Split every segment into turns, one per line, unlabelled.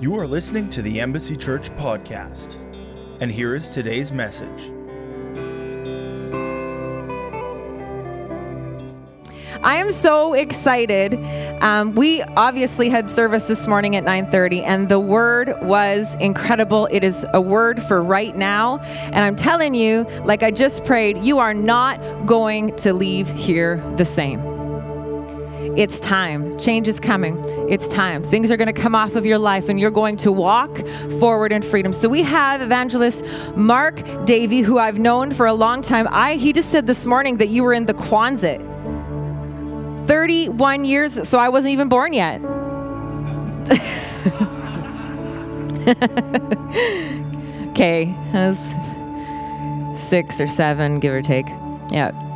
You are listening to the Embassy Church podcast. And here is today's message.
I am so excited. Um, we obviously had service this morning at 9:30, and the word was incredible. It is a word for right now, and I'm telling you, like I just prayed, you are not going to leave here the same. It's time. Change is coming. It's time. Things are going to come off of your life and you're going to walk forward in freedom. So we have evangelist Mark Davy, who I've known for a long time. I he just said this morning that you were in the Quonset. 31 years, so I wasn't even born yet. okay, that's six or seven, give or take. Yeah.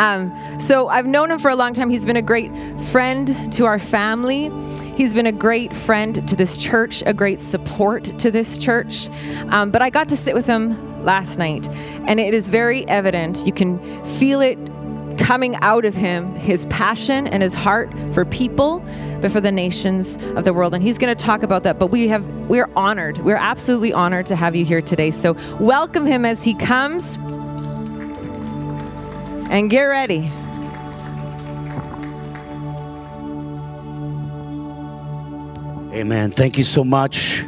Um, so I've known him for a long time. He's been a great friend to our family. He's been a great friend to this church, a great support to this church. Um, but I got to sit with him last night, and it is very evident. You can feel it coming out of him his passion and his heart for people but for the nations of the world and he's going to talk about that but we have we're honored we're absolutely honored to have you here today so welcome him as he comes and get ready
Amen. Thank you so much.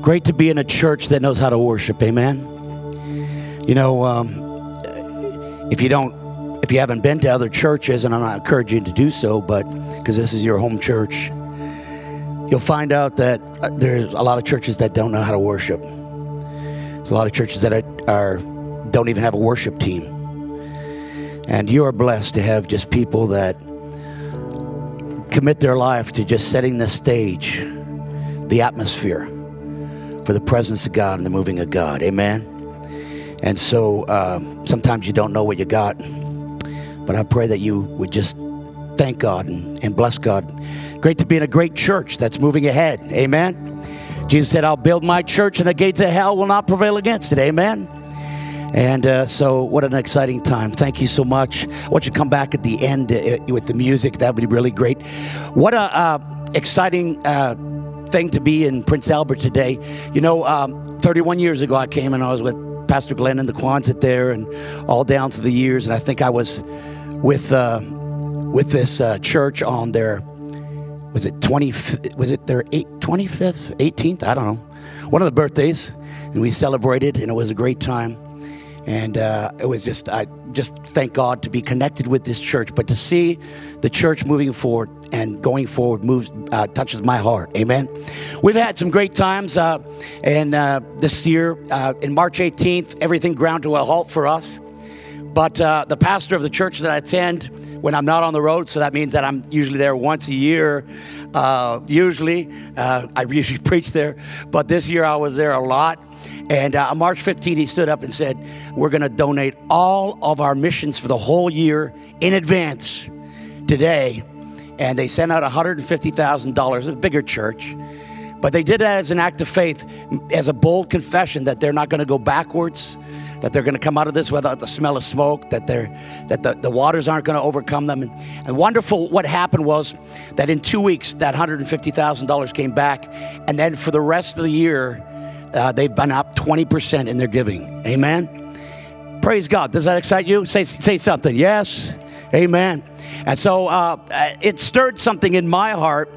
Great to be in a church that knows how to worship. Amen. You know, um, if you don't, if you haven't been to other churches, and I'm not encouraging you to do so, but because this is your home church, you'll find out that uh, there's a lot of churches that don't know how to worship. There's a lot of churches that are, are don't even have a worship team. And you are blessed to have just people that commit their life to just setting the stage, the atmosphere for the presence of God and the moving of God. Amen. And so uh, sometimes you don't know what you got, but I pray that you would just thank God and, and bless God. Great to be in a great church that's moving ahead. Amen. Jesus said, I'll build my church and the gates of hell will not prevail against it. Amen. And uh, so, what an exciting time. Thank you so much. I want you to come back at the end uh, with the music. That would be really great. What a uh, exciting uh, thing to be in Prince Albert today. You know, um, 31 years ago, I came and I was with Pastor Glenn and the Quonset there, and all down through the years. And I think I was with uh, with this uh, church on their was it 20 was it their eight, 25th 18th i don't know one of the birthdays and we celebrated and it was a great time and uh, it was just i just thank god to be connected with this church but to see the church moving forward and going forward moves uh, touches my heart amen we've had some great times uh, and uh, this year uh, in march 18th everything ground to a halt for us but uh, the pastor of the church that i attend when I'm not on the road, so that means that I'm usually there once a year. Usually, I usually preach there, but this year I was there a lot. And uh, on March 15th, he stood up and said, We're going to donate all of our missions for the whole year in advance today. And they sent out $150,000, a bigger church. But they did that as an act of faith, as a bold confession that they're not going to go backwards, that they're going to come out of this without the smell of smoke, that they're that the, the waters aren't going to overcome them. And, and wonderful what happened was that in two weeks that $150,000 came back, and then for the rest of the year, uh, they've been up 20% in their giving. Amen. Praise God. Does that excite you? Say say something. Yes. Amen. And so uh, it stirred something in my heart.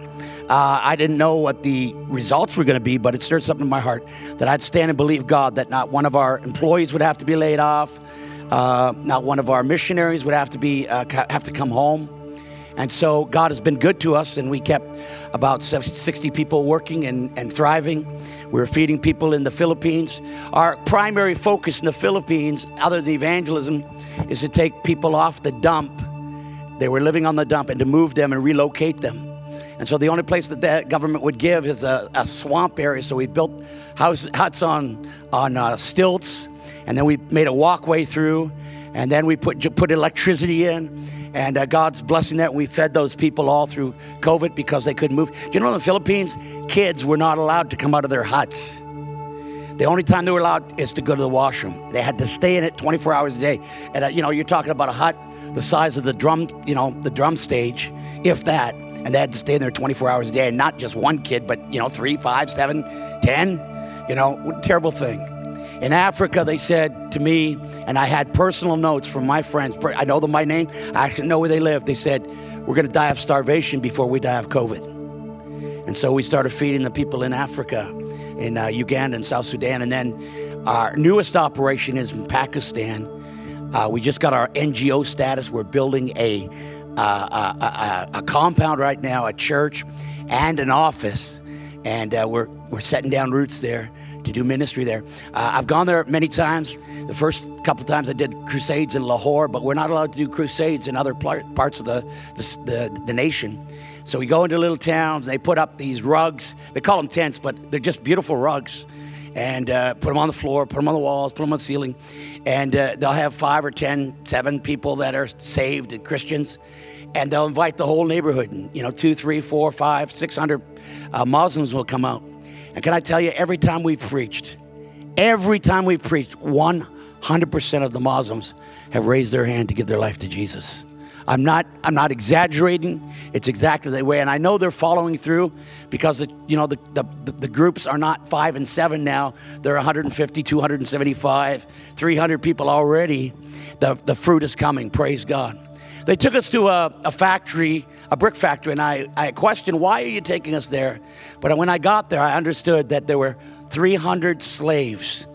Uh, I didn't know what the results were going to be, but it stirred something in my heart that I'd stand and believe God that not one of our employees would have to be laid off, uh, not one of our missionaries would have to be uh, have to come home. And so God has been good to us, and we kept about 60 people working and, and thriving. We were feeding people in the Philippines. Our primary focus in the Philippines, other than evangelism, is to take people off the dump. They were living on the dump and to move them and relocate them. And so the only place that the government would give is a, a swamp area. So we built house, huts on, on uh, stilts, and then we made a walkway through, and then we put, put electricity in. And uh, God's blessing that we fed those people all through COVID because they couldn't move. Do you know in the Philippines, kids were not allowed to come out of their huts. The only time they were allowed is to go to the washroom. They had to stay in it 24 hours a day. And uh, you know, you're talking about a hut the size of the drum, you know, the drum stage, if that. and they had to stay in there 24 hours a day, and not just one kid, but you know, three, five, seven, ten. You know, terrible thing. In Africa, they said to me, and I had personal notes from my friends. I know them by name. I actually know where they live. They said, "We're going to die of starvation before we die of COVID." And so we started feeding the people in Africa, in uh, Uganda and South Sudan, and then our newest operation is in Pakistan. Uh, we just got our NGO status. We're building a, uh, a, a, a, compound right now, a church, and an office, and uh, we're we're setting down roots there to do ministry there. Uh, I've gone there many times. The first couple of times I did crusades in Lahore, but we're not allowed to do crusades in other parts of the, the, the, the nation. So we go into little towns. They put up these rugs. They call them tents, but they're just beautiful rugs. And uh, put them on the floor, put them on the walls, put them on the ceiling. And uh, they'll have five or ten, seven people that are saved Christians. And they'll invite the whole neighborhood. And, you know, two, three, four, five, six hundred uh, Muslims will come out. And can I tell you, every time we've preached, every time we've preached, 100% of the Muslims have raised their hand to give their life to Jesus. I'm not I'm not exaggerating. It's exactly the way, and I know they're following through because you know the, the, the groups are not five and seven now. They're 150, 275, 300 people already. The the fruit is coming. Praise God. They took us to a, a factory, a brick factory, and I, I questioned, why are you taking us there? But when I got there, I understood that there were 300 slaves,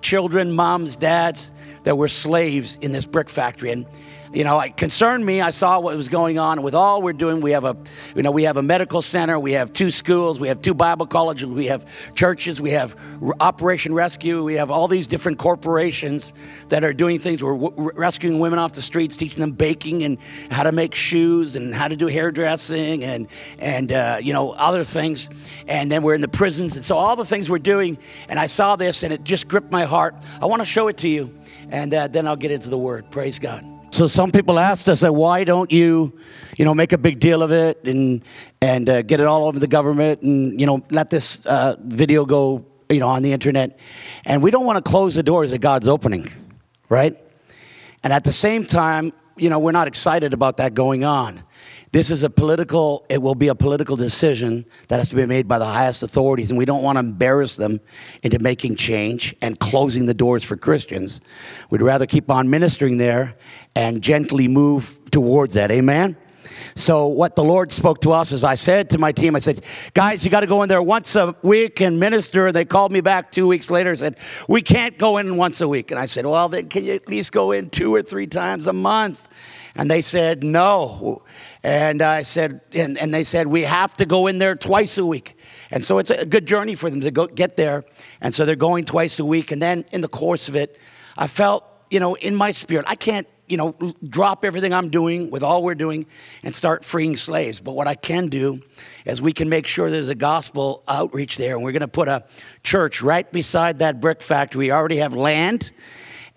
children, moms, dads, that were slaves in this brick factory. And you know, it concerned me. I saw what was going on. With all we're doing, we have a, you know, we have a medical center, we have two schools, we have two Bible colleges, we have churches, we have Operation Rescue, we have all these different corporations that are doing things. We're w- rescuing women off the streets, teaching them baking and how to make shoes and how to do hairdressing and and uh, you know other things. And then we're in the prisons, and so all the things we're doing. And I saw this, and it just gripped my heart. I want to show it to you, and uh, then I'll get into the Word. Praise God. So some people asked us, "Why don't you, you know, make a big deal of it and and uh, get it all over the government and you know let this uh, video go, you know, on the internet?" And we don't want to close the doors that God's opening, right? And at the same time, you know, we're not excited about that going on. This is a political, it will be a political decision that has to be made by the highest authorities, and we don't want to embarrass them into making change and closing the doors for Christians. We'd rather keep on ministering there and gently move towards that. Amen? So, what the Lord spoke to us is I said to my team, I said, guys, you got to go in there once a week and minister. They called me back two weeks later and said, we can't go in once a week. And I said, well, then can you at least go in two or three times a month? And they said, no. And I said, and, and they said, we have to go in there twice a week. And so it's a good journey for them to go get there. And so they're going twice a week. And then in the course of it, I felt, you know, in my spirit, I can't, you know, drop everything I'm doing with all we're doing and start freeing slaves. But what I can do is we can make sure there's a gospel outreach there. And we're going to put a church right beside that brick factory. We already have land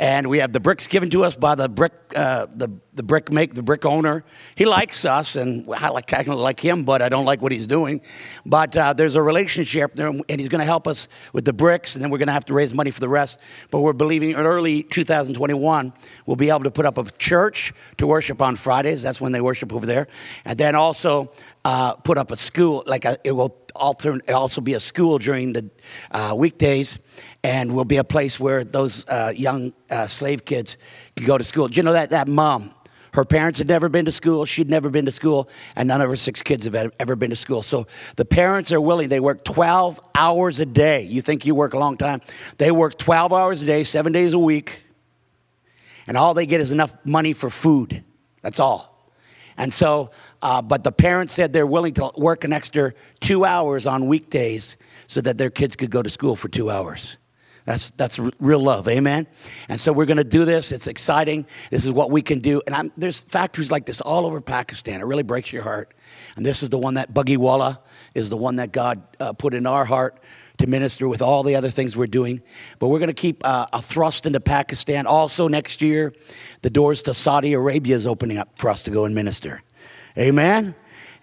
and we have the bricks given to us by the brick uh, the the brick make the brick owner. He likes us, and I like I like him, but I don't like what he's doing. But uh, there's a relationship there, and he's going to help us with the bricks, and then we're going to have to raise money for the rest. But we're believing in early 2021 we'll be able to put up a church to worship on Fridays. That's when they worship over there, and then also uh, put up a school. Like a, it will also be a school during the uh, weekdays and will be a place where those uh, young uh, slave kids can go to school. Do you know that that mom? Her parents had never been to school. She'd never been to school, and none of her six kids have ever been to school. So the parents are willing. They work 12 hours a day. You think you work a long time? They work 12 hours a day, seven days a week, and all they get is enough money for food. That's all. And so, uh, but the parents said they're willing to work an extra two hours on weekdays so that their kids could go to school for two hours. That's, that's real love, amen? And so we're gonna do this. It's exciting. This is what we can do. And I'm, there's factories like this all over Pakistan. It really breaks your heart. And this is the one that Buggy is the one that God uh, put in our heart to minister with all the other things we're doing. But we're gonna keep uh, a thrust into Pakistan. Also, next year, the doors to Saudi Arabia is opening up for us to go and minister. Amen?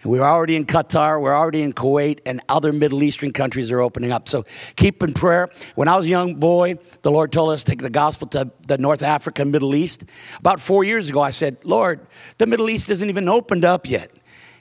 We're already in Qatar, we're already in Kuwait, and other Middle Eastern countries are opening up. So keep in prayer. When I was a young boy, the Lord told us to take the gospel to the North Africa and Middle East. About four years ago, I said, Lord, the Middle East isn't even opened up yet.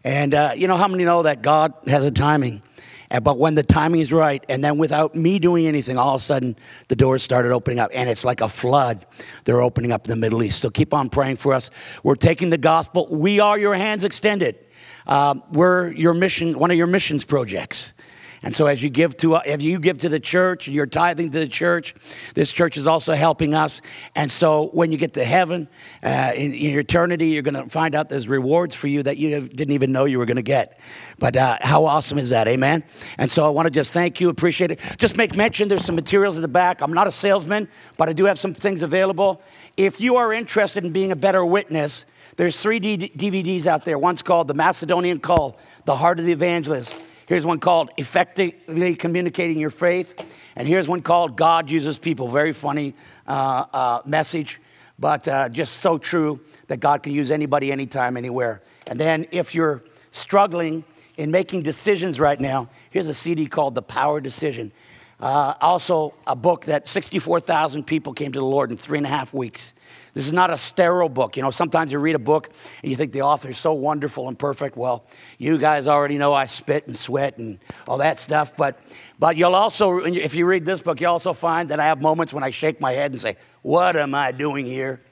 And uh, you know how many know that God has a timing? But when the timing is right, and then without me doing anything, all of a sudden the doors started opening up, and it's like a flood. They're opening up in the Middle East. So keep on praying for us. We're taking the gospel. We are your hands extended. Um, we're your mission, one of your missions projects. And so, as you give to, if you give to the church, you're tithing to the church. This church is also helping us. And so, when you get to heaven, uh, in, in, eternity, you're going to find out there's rewards for you that you didn't even know you were going to get. But uh, how awesome is that? Amen. And so, I want to just thank you, appreciate it. Just make mention. There's some materials in the back. I'm not a salesman, but I do have some things available. If you are interested in being a better witness, there's three D- DVDs out there. One's called The Macedonian Call, The Heart of the Evangelist. Here's one called Effectively Communicating Your Faith. And here's one called God Uses People. Very funny uh, uh, message, but uh, just so true that God can use anybody, anytime, anywhere. And then if you're struggling in making decisions right now, here's a CD called The Power Decision. Uh, also, a book that 64,000 people came to the Lord in three and a half weeks. This is not a sterile book. You know, sometimes you read a book and you think the author is so wonderful and perfect. Well, you guys already know I spit and sweat and all that stuff. But, but you'll also, if you read this book, you'll also find that I have moments when I shake my head and say, What am I doing here?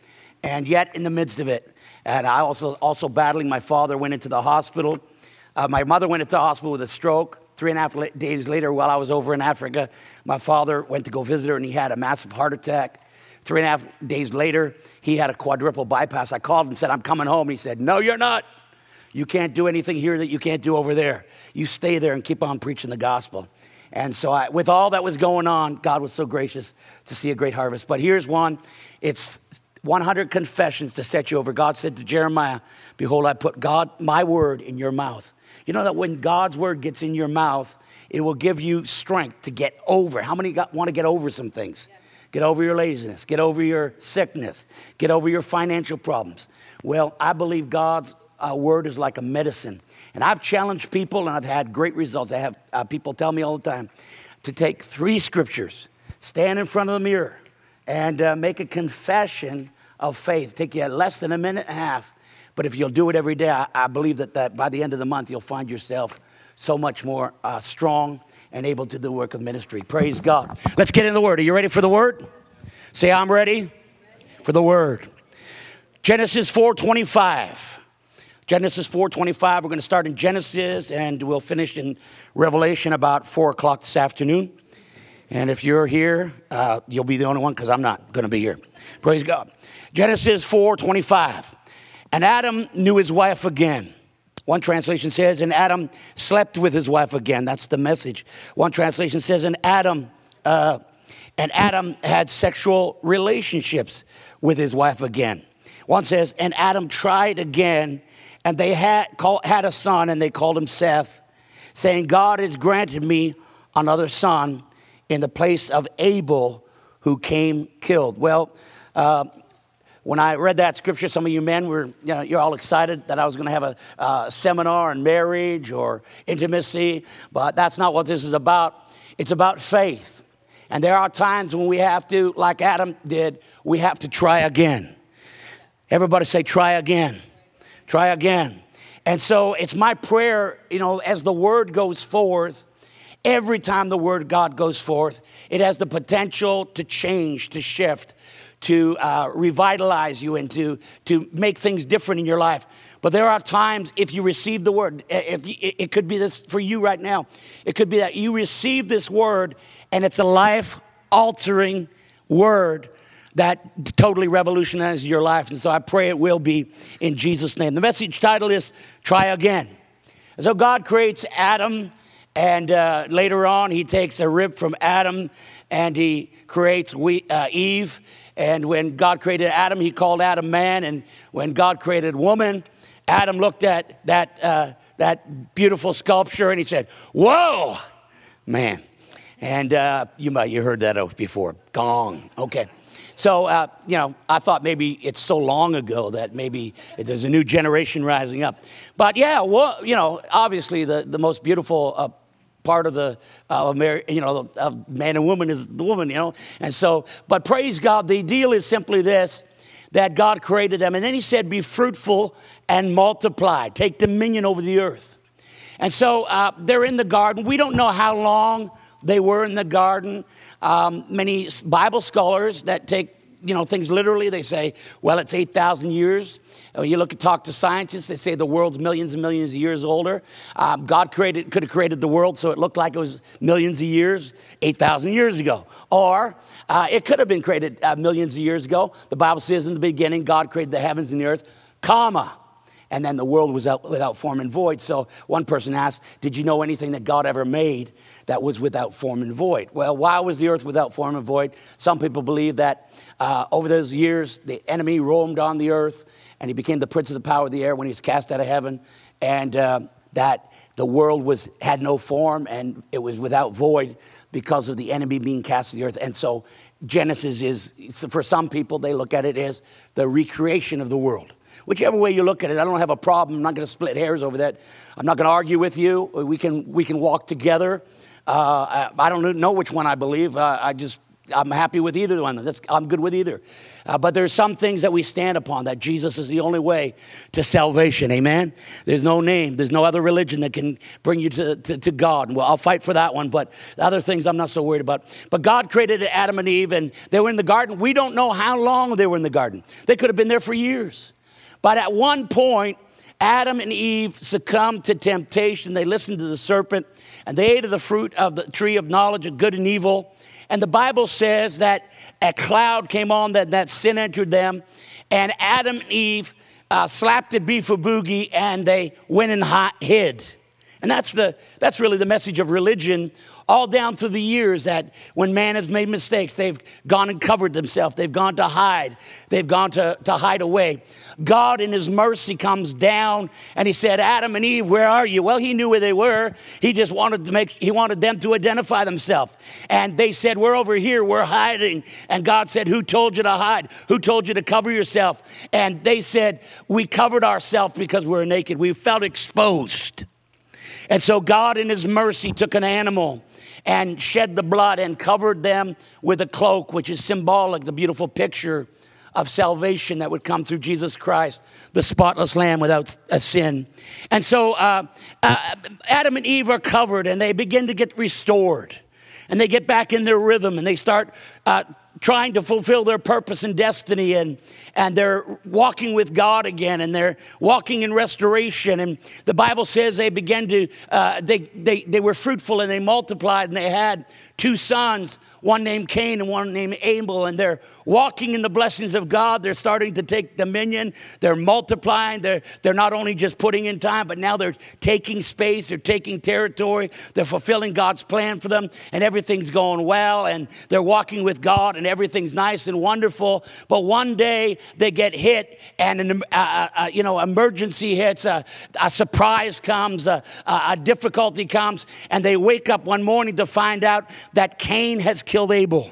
And yet, in the midst of it, and I also, also battling, my father went into the hospital. Uh, my mother went into the hospital with a stroke. Three and a half days later, while I was over in Africa, my father went to go visit her and he had a massive heart attack. Three and a half days later, he had a quadruple bypass. I called and said, I'm coming home. He said, No, you're not. You can't do anything here that you can't do over there. You stay there and keep on preaching the gospel. And so, I, with all that was going on, God was so gracious to see a great harvest. But here's one it's 100 confessions to set you over. God said to Jeremiah, Behold, I put God, my word, in your mouth. You know that when God's word gets in your mouth, it will give you strength to get over. How many got, want to get over some things? Get over your laziness. Get over your sickness. Get over your financial problems. Well, I believe God's uh, word is like a medicine. And I've challenged people and I've had great results. I have uh, people tell me all the time to take three scriptures, stand in front of the mirror, and uh, make a confession of faith. Take you less than a minute and a half. But if you'll do it every day, I, I believe that, that by the end of the month, you'll find yourself so much more uh, strong and able to do the work of ministry. Praise God. Let's get in the Word. Are you ready for the Word? Say, I'm ready for the Word. Genesis 4:25. Genesis 4:25. We're going to start in Genesis and we'll finish in Revelation about four o'clock this afternoon. And if you're here, uh, you'll be the only one because I'm not going to be here. Praise God. Genesis 4:25. And Adam knew his wife again one translation says, and Adam slept with his wife again. That's the message. One translation says, and Adam, uh, and Adam had sexual relationships with his wife again. One says, and Adam tried again, and they had, call, had a son, and they called him Seth, saying, God has granted me another son in the place of Abel, who came killed. Well, uh, when I read that scripture, some of you men were, you know, you're all excited that I was going to have a uh, seminar on marriage or intimacy, but that's not what this is about. It's about faith. And there are times when we have to, like Adam did, we have to try again. Everybody say, try again. Try again. And so it's my prayer, you know, as the word goes forth, every time the word God goes forth, it has the potential to change, to shift, to uh, revitalize you and to, to make things different in your life. But there are times if you receive the word, if you, it could be this for you right now. It could be that you receive this word and it's a life altering word that totally revolutionizes your life. And so I pray it will be in Jesus' name. The message title is Try Again. so God creates Adam, and uh, later on, he takes a rib from Adam and he creates we, uh, Eve. And when God created Adam, he called Adam man. And when God created woman, Adam looked at that, uh, that beautiful sculpture and he said, Whoa, man. And uh, you might you heard that before. Gong. Okay. So, uh, you know, I thought maybe it's so long ago that maybe there's a new generation rising up. But yeah, well, you know, obviously the, the most beautiful uh, part of the uh, you know of man and woman is the woman you know and so but praise god the deal is simply this that God created them. And then he said, Be fruitful and multiply, take dominion over the earth. And so uh, they're in the garden. We don't know how long they were in the garden. Um, many Bible scholars that take you know things literally, they say, well, it's 8,000 years. Uh, you look and talk to scientists, they say the world's millions and millions of years older. Um, God created could have created the world so it looked like it was millions of years, 8,000 years ago. Or uh, it could have been created uh, millions of years ago. The Bible says in the beginning, God created the heavens and the earth, comma. And then the world was out, without form and void. So one person asked, Did you know anything that God ever made that was without form and void? Well, why was the earth without form and void? Some people believe that uh, over those years, the enemy roamed on the earth and he became the prince of the power of the air when he was cast out of heaven. And uh, that the world was, had no form and it was without void because of the enemy being cast to the earth. And so Genesis is, for some people, they look at it as the recreation of the world. Whichever way you look at it, I don't have a problem. I'm not going to split hairs over that. I'm not going to argue with you. We can, we can walk together. Uh, I, I, don't know which one I believe. Uh, I just I'm happy with either one. That's, I'm good with either. Uh, but there's some things that we stand upon that Jesus is the only way to salvation. Amen. There's no name. There's no other religion that can bring you to, to, to God. Well, I'll fight for that one. But other things I'm not so worried about. But God created Adam and Eve, and they were in the garden. We don't know how long they were in the garden. They could have been there for years. But at one point, Adam and Eve succumbed to temptation. They listened to the serpent, and they ate of the fruit of the tree of knowledge of good and evil. And the Bible says that a cloud came on, that, that sin entered them, and Adam and Eve uh, slapped a beef a boogie and they went and hid. And that's, the, that's really the message of religion all down through the years that when man has made mistakes, they've gone and covered themselves. They've gone to hide. They've gone to, to hide away. God, in his mercy, comes down and he said, Adam and Eve, where are you? Well, he knew where they were. He just wanted to make, he wanted them to identify themselves. And they said, We're over here, we're hiding. And God said, Who told you to hide? Who told you to cover yourself? And they said, We covered ourselves because we we're naked. We felt exposed. And so God, in His mercy, took an animal and shed the blood and covered them with a cloak, which is symbolic, the beautiful picture of salvation that would come through Jesus Christ, the spotless lamb without a sin. And so uh, uh, Adam and Eve are covered and they begin to get restored. And they get back in their rhythm and they start uh, trying to fulfill their purpose and destiny and, and they're walking with God again and they're walking in restoration. And the Bible says they began to, uh, they, they, they were fruitful and they multiplied and they had two sons, one named Cain and one named Abel. And they're walking in the blessings of God. They're starting to take dominion. They're multiplying. They're, they're not only just putting in time, but now they're taking space. They're taking territory. They're fulfilling God's plan for them and everything's going well. And they're walking with God and everything's nice and wonderful. But one day they get hit and an uh, uh, you know emergency hits, a, a surprise comes, a difficulty comes, and they wake up one morning to find out that Cain has killed Abel.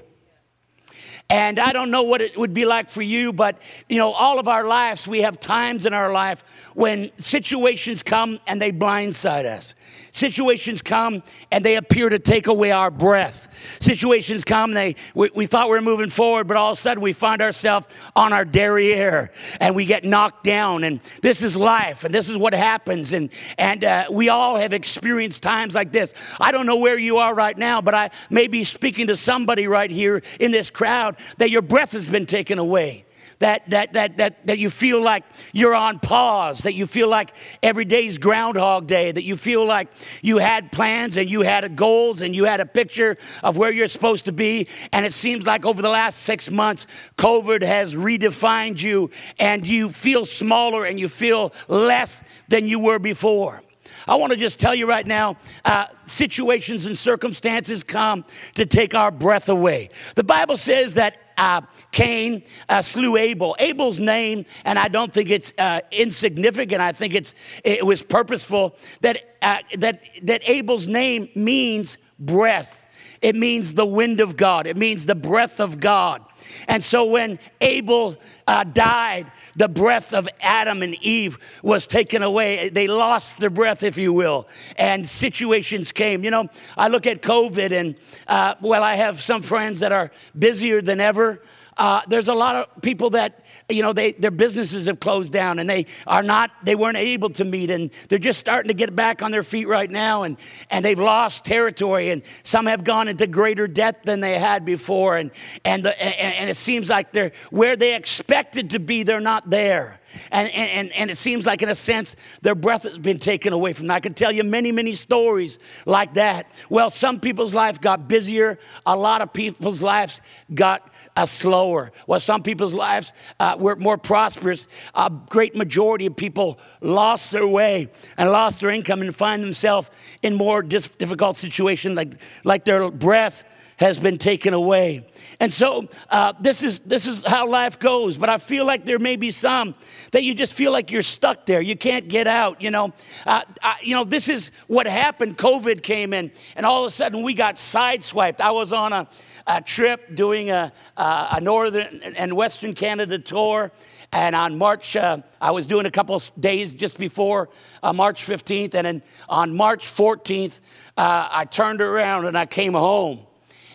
And I don't know what it would be like for you, but you know, all of our lives, we have times in our life when situations come and they blindside us. Situations come and they appear to take away our breath. Situations come, they we, we thought we were moving forward, but all of a sudden we find ourselves on our derriere and we get knocked down. And this is life, and this is what happens. And and uh, we all have experienced times like this. I don't know where you are right now, but I may be speaking to somebody right here in this crowd that your breath has been taken away that, that, that, that, that you feel like you're on pause, that you feel like every day's Groundhog Day, that you feel like you had plans and you had goals and you had a picture of where you're supposed to be. And it seems like over the last six months, COVID has redefined you and you feel smaller and you feel less than you were before. I want to just tell you right now uh, situations and circumstances come to take our breath away. The Bible says that uh, Cain uh, slew Abel. Abel's name, and I don't think it's uh, insignificant. I think it's it was purposeful that uh, that that Abel's name means breath. It means the wind of God. It means the breath of God. And so when Abel uh, died, the breath of Adam and Eve was taken away. They lost their breath, if you will, and situations came. You know, I look at COVID, and uh, well, I have some friends that are busier than ever. uh, there's a lot of people that you know they, their businesses have closed down and they are not they weren't able to meet and they're just starting to get back on their feet right now and and they've lost territory and some have gone into greater debt than they had before and and the, and, and it seems like they're where they expected to be they're not there and, and, and it seems like, in a sense, their breath has been taken away from them. I can tell you many, many stories like that. Well, some people's life got busier, a lot of people's lives got uh, slower. Well, some people's lives uh, were more prosperous, a great majority of people lost their way and lost their income and find themselves in more difficult situations, like, like their breath has been taken away. And so uh, this, is, this is how life goes. But I feel like there may be some that you just feel like you're stuck there. You can't get out, you know. Uh, I, you know, this is what happened. COVID came in, and all of a sudden we got sideswiped. I was on a, a trip doing a, a, northern and western Canada tour. And on March, uh, I was doing a couple days just before uh, March 15th. And then on March 14th, uh, I turned around and I came home.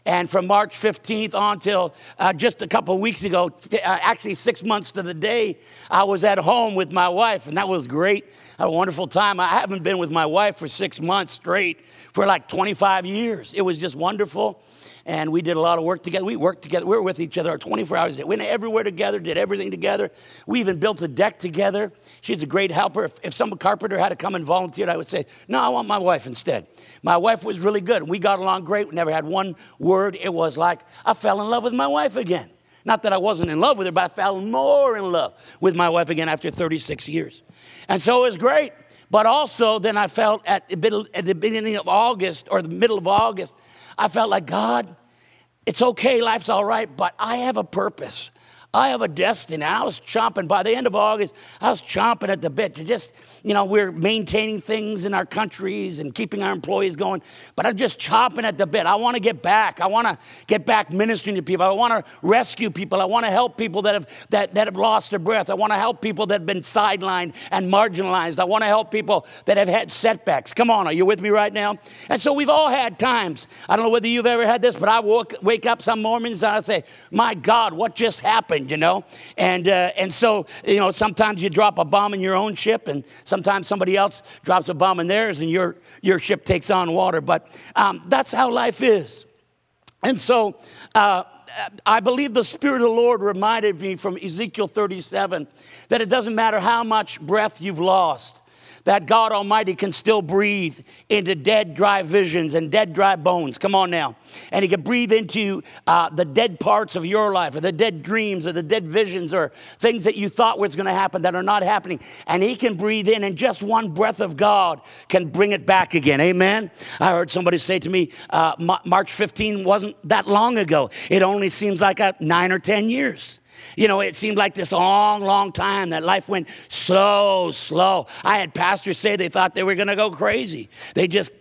And from March 15th on till uh, just a couple weeks ago, uh, actually six months to the day, I was at home with my wife, and that was great. a wonderful time. I haven't been with my wife for six months straight for like 25 years. It was just wonderful and we did a lot of work together. We worked together. We were with each other 24 hours a day. We went everywhere together, did everything together. We even built a deck together. She's a great helper. If, if some carpenter had to come and volunteer, I would say, no, I want my wife instead. My wife was really good. We got along great. We never had one word. It was like I fell in love with my wife again. Not that I wasn't in love with her, but I fell more in love with my wife again after 36 years. And so it was great. But also, then I felt at the beginning of August or the middle of August, I felt like, God, it's okay, life's all right, but I have a purpose. I have a destiny. I was chomping by the end of August, I was chomping at the bit to just, you know, we're maintaining things in our countries and keeping our employees going, but I'm just chomping at the bit. I want to get back. I want to get back ministering to people. I want to rescue people. I want to help people that have that, that have lost their breath. I want to help people that have been sidelined and marginalized. I want to help people that have had setbacks. Come on, are you with me right now? And so we've all had times. I don't know whether you've ever had this, but I woke, wake up some mornings and I say, My God, what just happened? You know? And, uh, and so, you know, sometimes you drop a bomb in your own ship, and sometimes somebody else drops a bomb in theirs, and your, your ship takes on water. But um, that's how life is. And so, uh, I believe the Spirit of the Lord reminded me from Ezekiel 37 that it doesn't matter how much breath you've lost, that God Almighty can still breathe into dead, dry visions and dead, dry bones. Come on now. And He can breathe into uh, the dead parts of your life or the dead dreams or the dead visions or things that you thought was going to happen that are not happening. And He can breathe in, and just one breath of God can bring it back again. Amen. I heard somebody say to me, uh, March 15 wasn't that long ago. It only seems like a nine or 10 years. You know, it seemed like this long, long time that life went so slow. I had pastors say they thought they were going to go crazy. They just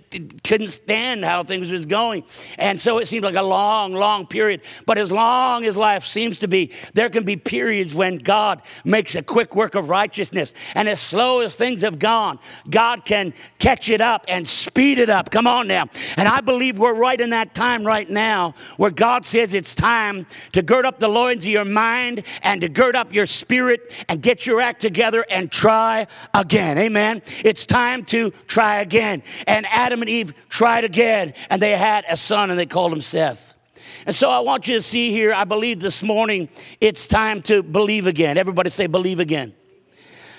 couldn't stand how things was going. And so it seemed like a long, long period. But as long as life seems to be, there can be periods when God makes a quick work of righteousness. And as slow as things have gone, God can catch it up and speed it up. Come on now. And I believe we're right in that time right now where God says it's time to gird up the loins of your mind and to gird up your spirit and get your act together and try again. Amen. It's time to try again. And Adam Adam and Eve tried again, and they had a son, and they called him Seth. And so I want you to see here, I believe this morning it's time to believe again. Everybody say, believe again.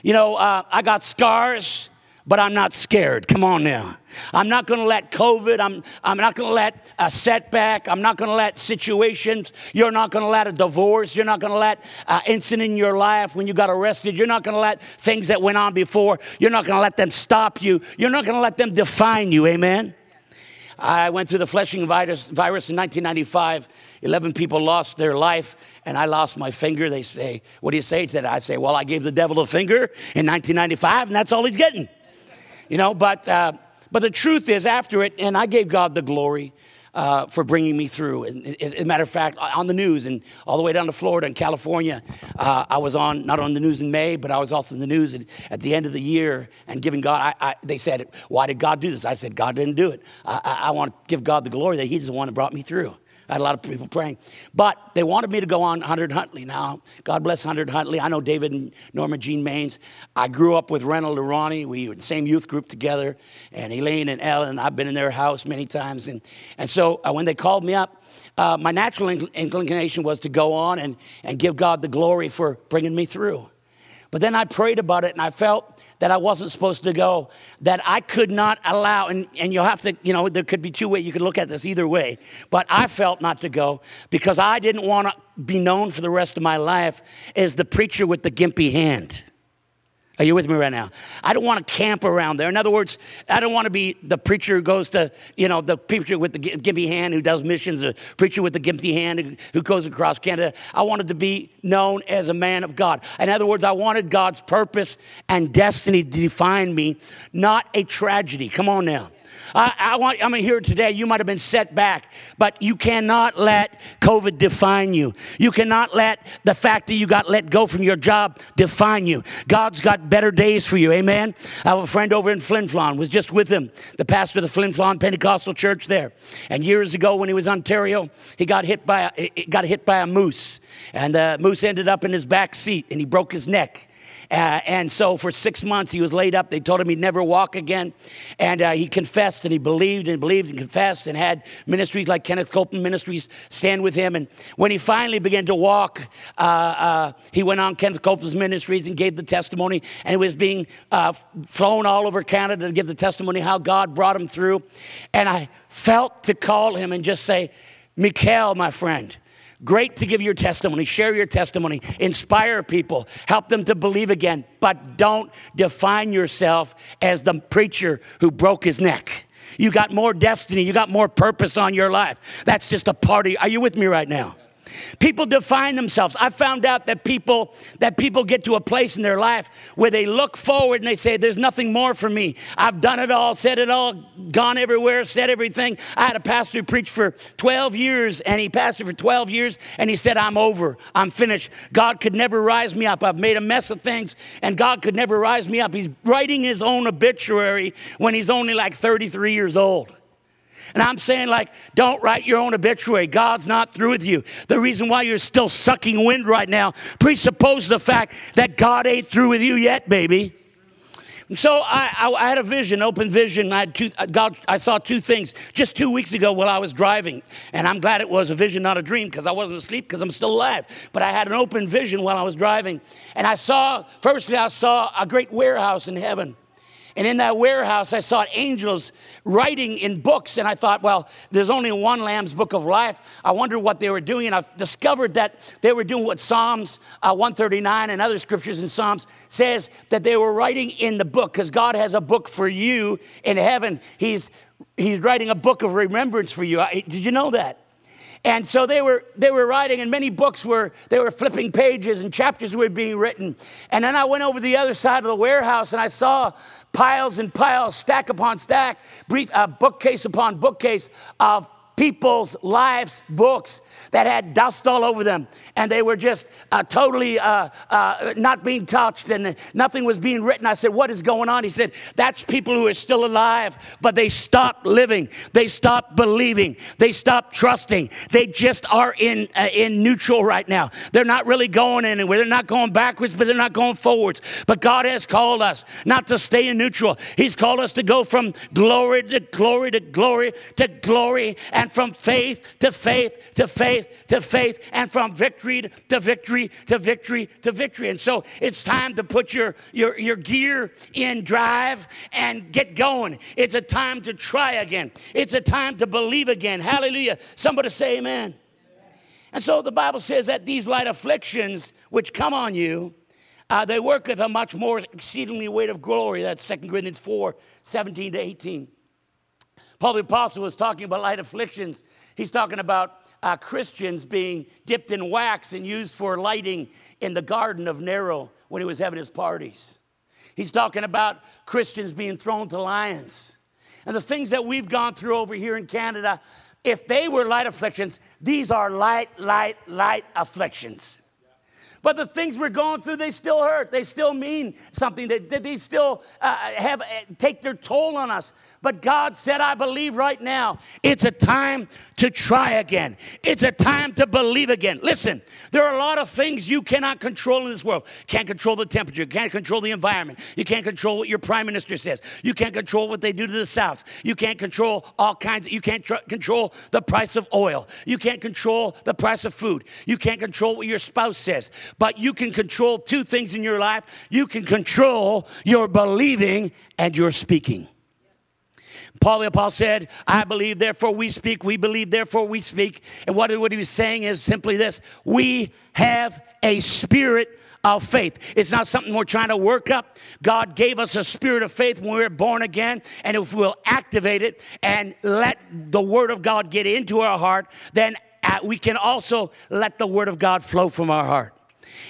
You know, uh, I got scars, but I'm not scared. Come on now. I'm not going to let COVID, I'm, I'm not going to let a setback, I'm not going to let situations, you're not going to let a divorce, you're not going to let an incident in your life when you got arrested, you're not going to let things that went on before, you're not going to let them stop you, you're not going to let them define you, amen? I went through the flesh-eating virus, virus in 1995. 11 people lost their life, and I lost my finger. They say, What do you say to that? I say, Well, I gave the devil a finger in 1995, and that's all he's getting. You know, but. Uh, but the truth is, after it, and I gave God the glory uh, for bringing me through. As a matter of fact, on the news and all the way down to Florida and California, uh, I was on, not on the news in May, but I was also in the news at, the end of the year and giving God, I, I, they said, Why did God do this? I said, God didn't do it. I, I want to give God the glory that He's the one that brought me through. I had a lot of people praying. But they wanted me to go on 100 Huntley. Now, God bless 100 Huntley. I know David and Norma Jean Mainse. I grew up with Reynold and Ronnie. We were in the same youth group together. And Elaine and Ellen, I've been in their house many times. And, and so uh, when they called me up, uh, my natural inclination was to go on and, and give God the glory for bringing me through. But then I prayed about it and I felt that I wasn't supposed to go, that I could not allow, and, and you'll have to, you know, there could be two ways, you could look at this either way, but I felt not to go because I didn't want to be known for the rest of my life as the preacher with the gimpy hand. Are you with me right now? I don't want to camp around there. In other words, I don't want to be the preacher who goes to, you know, the preacher with the gimpy hand who does missions, the preacher with the gimpy hand who, goes across Canada. I wanted to be known as a man of God. In other words, I wanted God's purpose and destiny to define me, not a tragedy. Come on now. I, I want, I'm here today. You might have been set back, but you cannot let COVID define you. You cannot let the fact that you got let go from your job define you. God's got better days for you. Amen. I have a friend over in Flin Flon, was just with him, the pastor of the Flin Flon Pentecostal Church there. And years ago, when he was in Ontario, he got hit by a, got hit by a moose, and the moose ended up in his back seat, and he broke his neck. Uh, and so for six months he was laid up. They told him he'd never walk again. And uh, he confessed and he believed and believed and confessed and had ministries like Kenneth Copeland Ministries stand with him. And when he finally began to walk, uh, uh he went on Kenneth Copeland's ministries and gave the testimony. And he was being uh, flown all over Canada to give the testimony how God brought him through. And I felt to call him and just say, Mikhail, my friend, Great to give your testimony, share your testimony, inspire people, help them to believe again, but don't define yourself as the preacher who broke his neck. You got more destiny, you got more purpose on your life. That's just a party. Are you with me right now? People define themselves. I found out that people that people get to a place in their life where they look forward and they say, "There's nothing more for me. I've done it all, said it all, gone everywhere, said everything." I had a pastor who preached for 12 years, and he pastored for 12 years, and he said, "I'm over. I'm finished. God could never rise me up. I've made a mess of things, and God could never rise me up." He's writing his own obituary when he's only like 33 years old. And I'm saying, like, don't write your own obituary. God's not through with you. The reason why you're still sucking wind right now presupposes the fact that God ain't through with you yet, baby. So I, I, I, had a vision, open vision. I, two, uh, God, I saw two things just two weeks ago while I was driving. And I'm glad it was a vision, not a dream, because I wasn't asleep because I'm still alive. But I had an open vision while I was driving. And I saw, firstly, I saw a great warehouse in heaven. And in that warehouse, I saw angels writing in books. And I thought, well, there's only one Lamb's Book of Life. I wonder what they were doing. And I've discovered that they were doing what Psalms uh, 139 and other scriptures in Psalms says that they were writing in the book because God has a book for you in heaven. He's, he's writing a book of remembrance for you. Did you know that? And so they were, they were writing, and many books were, they were flipping pages and chapters were being written. And then I went over the other side of the warehouse and I saw piles and piles, stack upon stack, brief, uh, bookcase upon bookcase of people's lives books that had dust all over them. And they were just uh, totally uh, uh, not being touched and nothing was being written. I said what is going on? He said that's people who are still alive but they stopped living. They stopped believing. They stopped trusting. They just are in, uh, in neutral right now. They're not really going anywhere. They're not going backwards but they're not going forwards. But god has called us not to stay in neutral. He's called us to go from glory to glory to glory to glory and and from faith to faith to faith to faith, and from victory to victory to victory to victory. And so it's time to put your, your, your gear in drive and get going. It's a time to try again, it's a time to believe again. Hallelujah. Somebody say amen. And so the Bible says that these light afflictions which come on you, uh, they work with a much more exceedingly weight of glory. That's 2 Corinthians 4 17 to 18. Paul the Apostle was talking about light afflictions. He's talking about uh, Christians being dipped in wax and used for lighting in the Garden of Nero when he was having his parties. He's talking about Christians being thrown to lions. And the things that we've gone through over here in Canada, if they were light afflictions, these are light, light, light afflictions. But the things we're going through, they still hurt. They still mean something. They, they still uh, have uh, take their toll on us. But God said, I believe right now it's a time to try again. It's a time to believe again. Listen, there are a lot of things you cannot control in this world. Can't control the temperature. Can't control the environment. You can't control what your prime minister says. You can't control what they do to the South. You can't control all kinds. Of, you can't tr- control the price of oil. You can't control the price of food. You can't control what your spouse says. But you can control two things in your life. You can control your believing and your speaking. Paul the Apostle said, I believe, therefore we speak. We believe, therefore we speak. And what, he was saying is simply this we have a spirit of faith. It's not something we're trying to work up. God gave us a spirit of faith when we were born again. And if we'll activate it and let the word of God get into our heart, then uh, we can also let the word of God flow from our heart.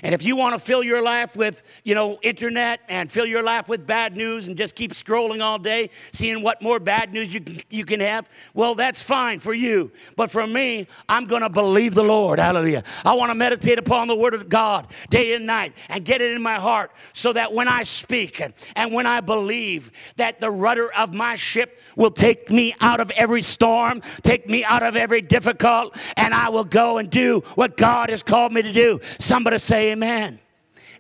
And if you want to fill your life with, you know, internet and fill your life with bad news and just keep scrolling all day, seeing what more bad news you can, you can have, well, that's fine for you. But for me, I'm going to believe the Lord. Hallelujah. I want to meditate upon the Word of God day and night and get it in my heart so that when I speak and when I believe that the rudder of my ship will take me out of every storm, take me out of every difficult, and I will go and do what God has called me to do. Somebody say amen.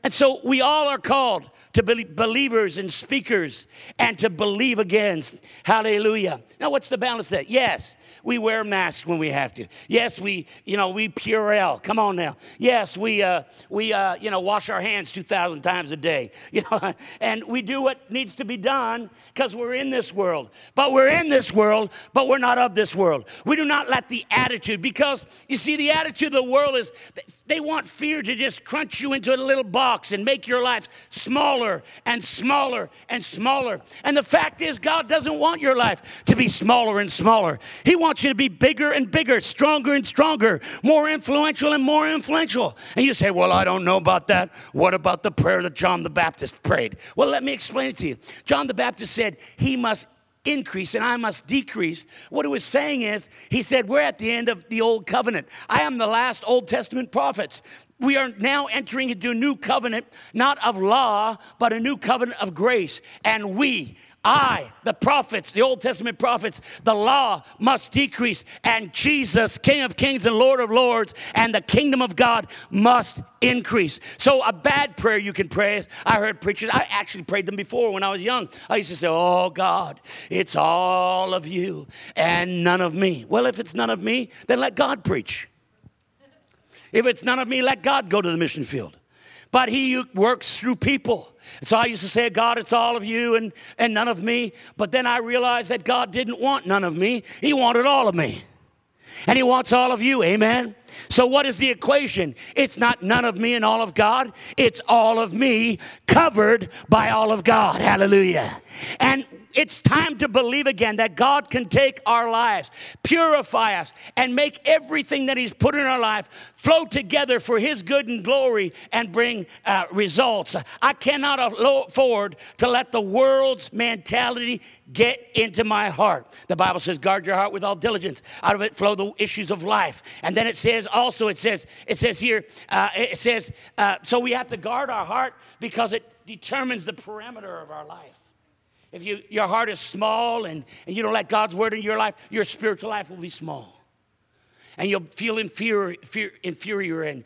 And so we all are called to be believers and speakers and to believe against. Hallelujah. Now, what's the balance that? Yes, we wear masks when we have to. Yes, we, you know, we Purell. Come on now. Yes, we, uh, we, uh, you know, wash our hands 2,000 times a day. You know, and we do what needs to be done because we're in this world. But we're in this world, but we're not of this world. We do not let the attitude, because you see, the attitude of the world is they want fear to just crunch you into a little box and make your life smaller and smaller and smaller. And the fact is, God doesn't want your life to be smaller and smaller. He wants you to be bigger and bigger, stronger and stronger, more influential and more influential. And you say, Well, I don't know about that. What about the prayer that John the Baptist prayed? Well, let me explain it to you. John the Baptist said, He must increase and I must decrease. What he was saying is, he said, We're at the end of the old covenant. I am the last Old Testament prophets. We are now entering into a new covenant, not of law, but a new covenant of grace. And we, I, the prophets, the Old Testament prophets, the law must decrease, and Jesus, King of kings and Lord of lords, and the kingdom of God must increase. So, a bad prayer you can pray, I heard preachers, I actually prayed them before when I was young. I used to say, Oh God, it's all of you and none of me. Well, if it's none of me, then let God preach. If it's none of me, let God go to the mission field but he works through people. So I used to say, God, it's all of you and, and none of me. But then I realized that God didn't want none of me, He wanted all of me. And He wants all of you, amen? So, what is the equation? It's not none of me and all of God, it's all of me covered by all of God. Hallelujah. And it's time to believe again that God can take our lives, purify us, and make everything that He's put in our life flow together for His good and glory and bring uh, results. I cannot afford to let the world's mentality get into my heart. The Bible says, guard your heart with all diligence. Out of it flow the issues of life. And then it says also, it says, it says here, uh, it says, uh, so we have to guard our heart because it determines the parameter of our life. If you, your heart is small and, and you don't let God's word in your life, your spiritual life will be small and you'll feel inferior, inferior and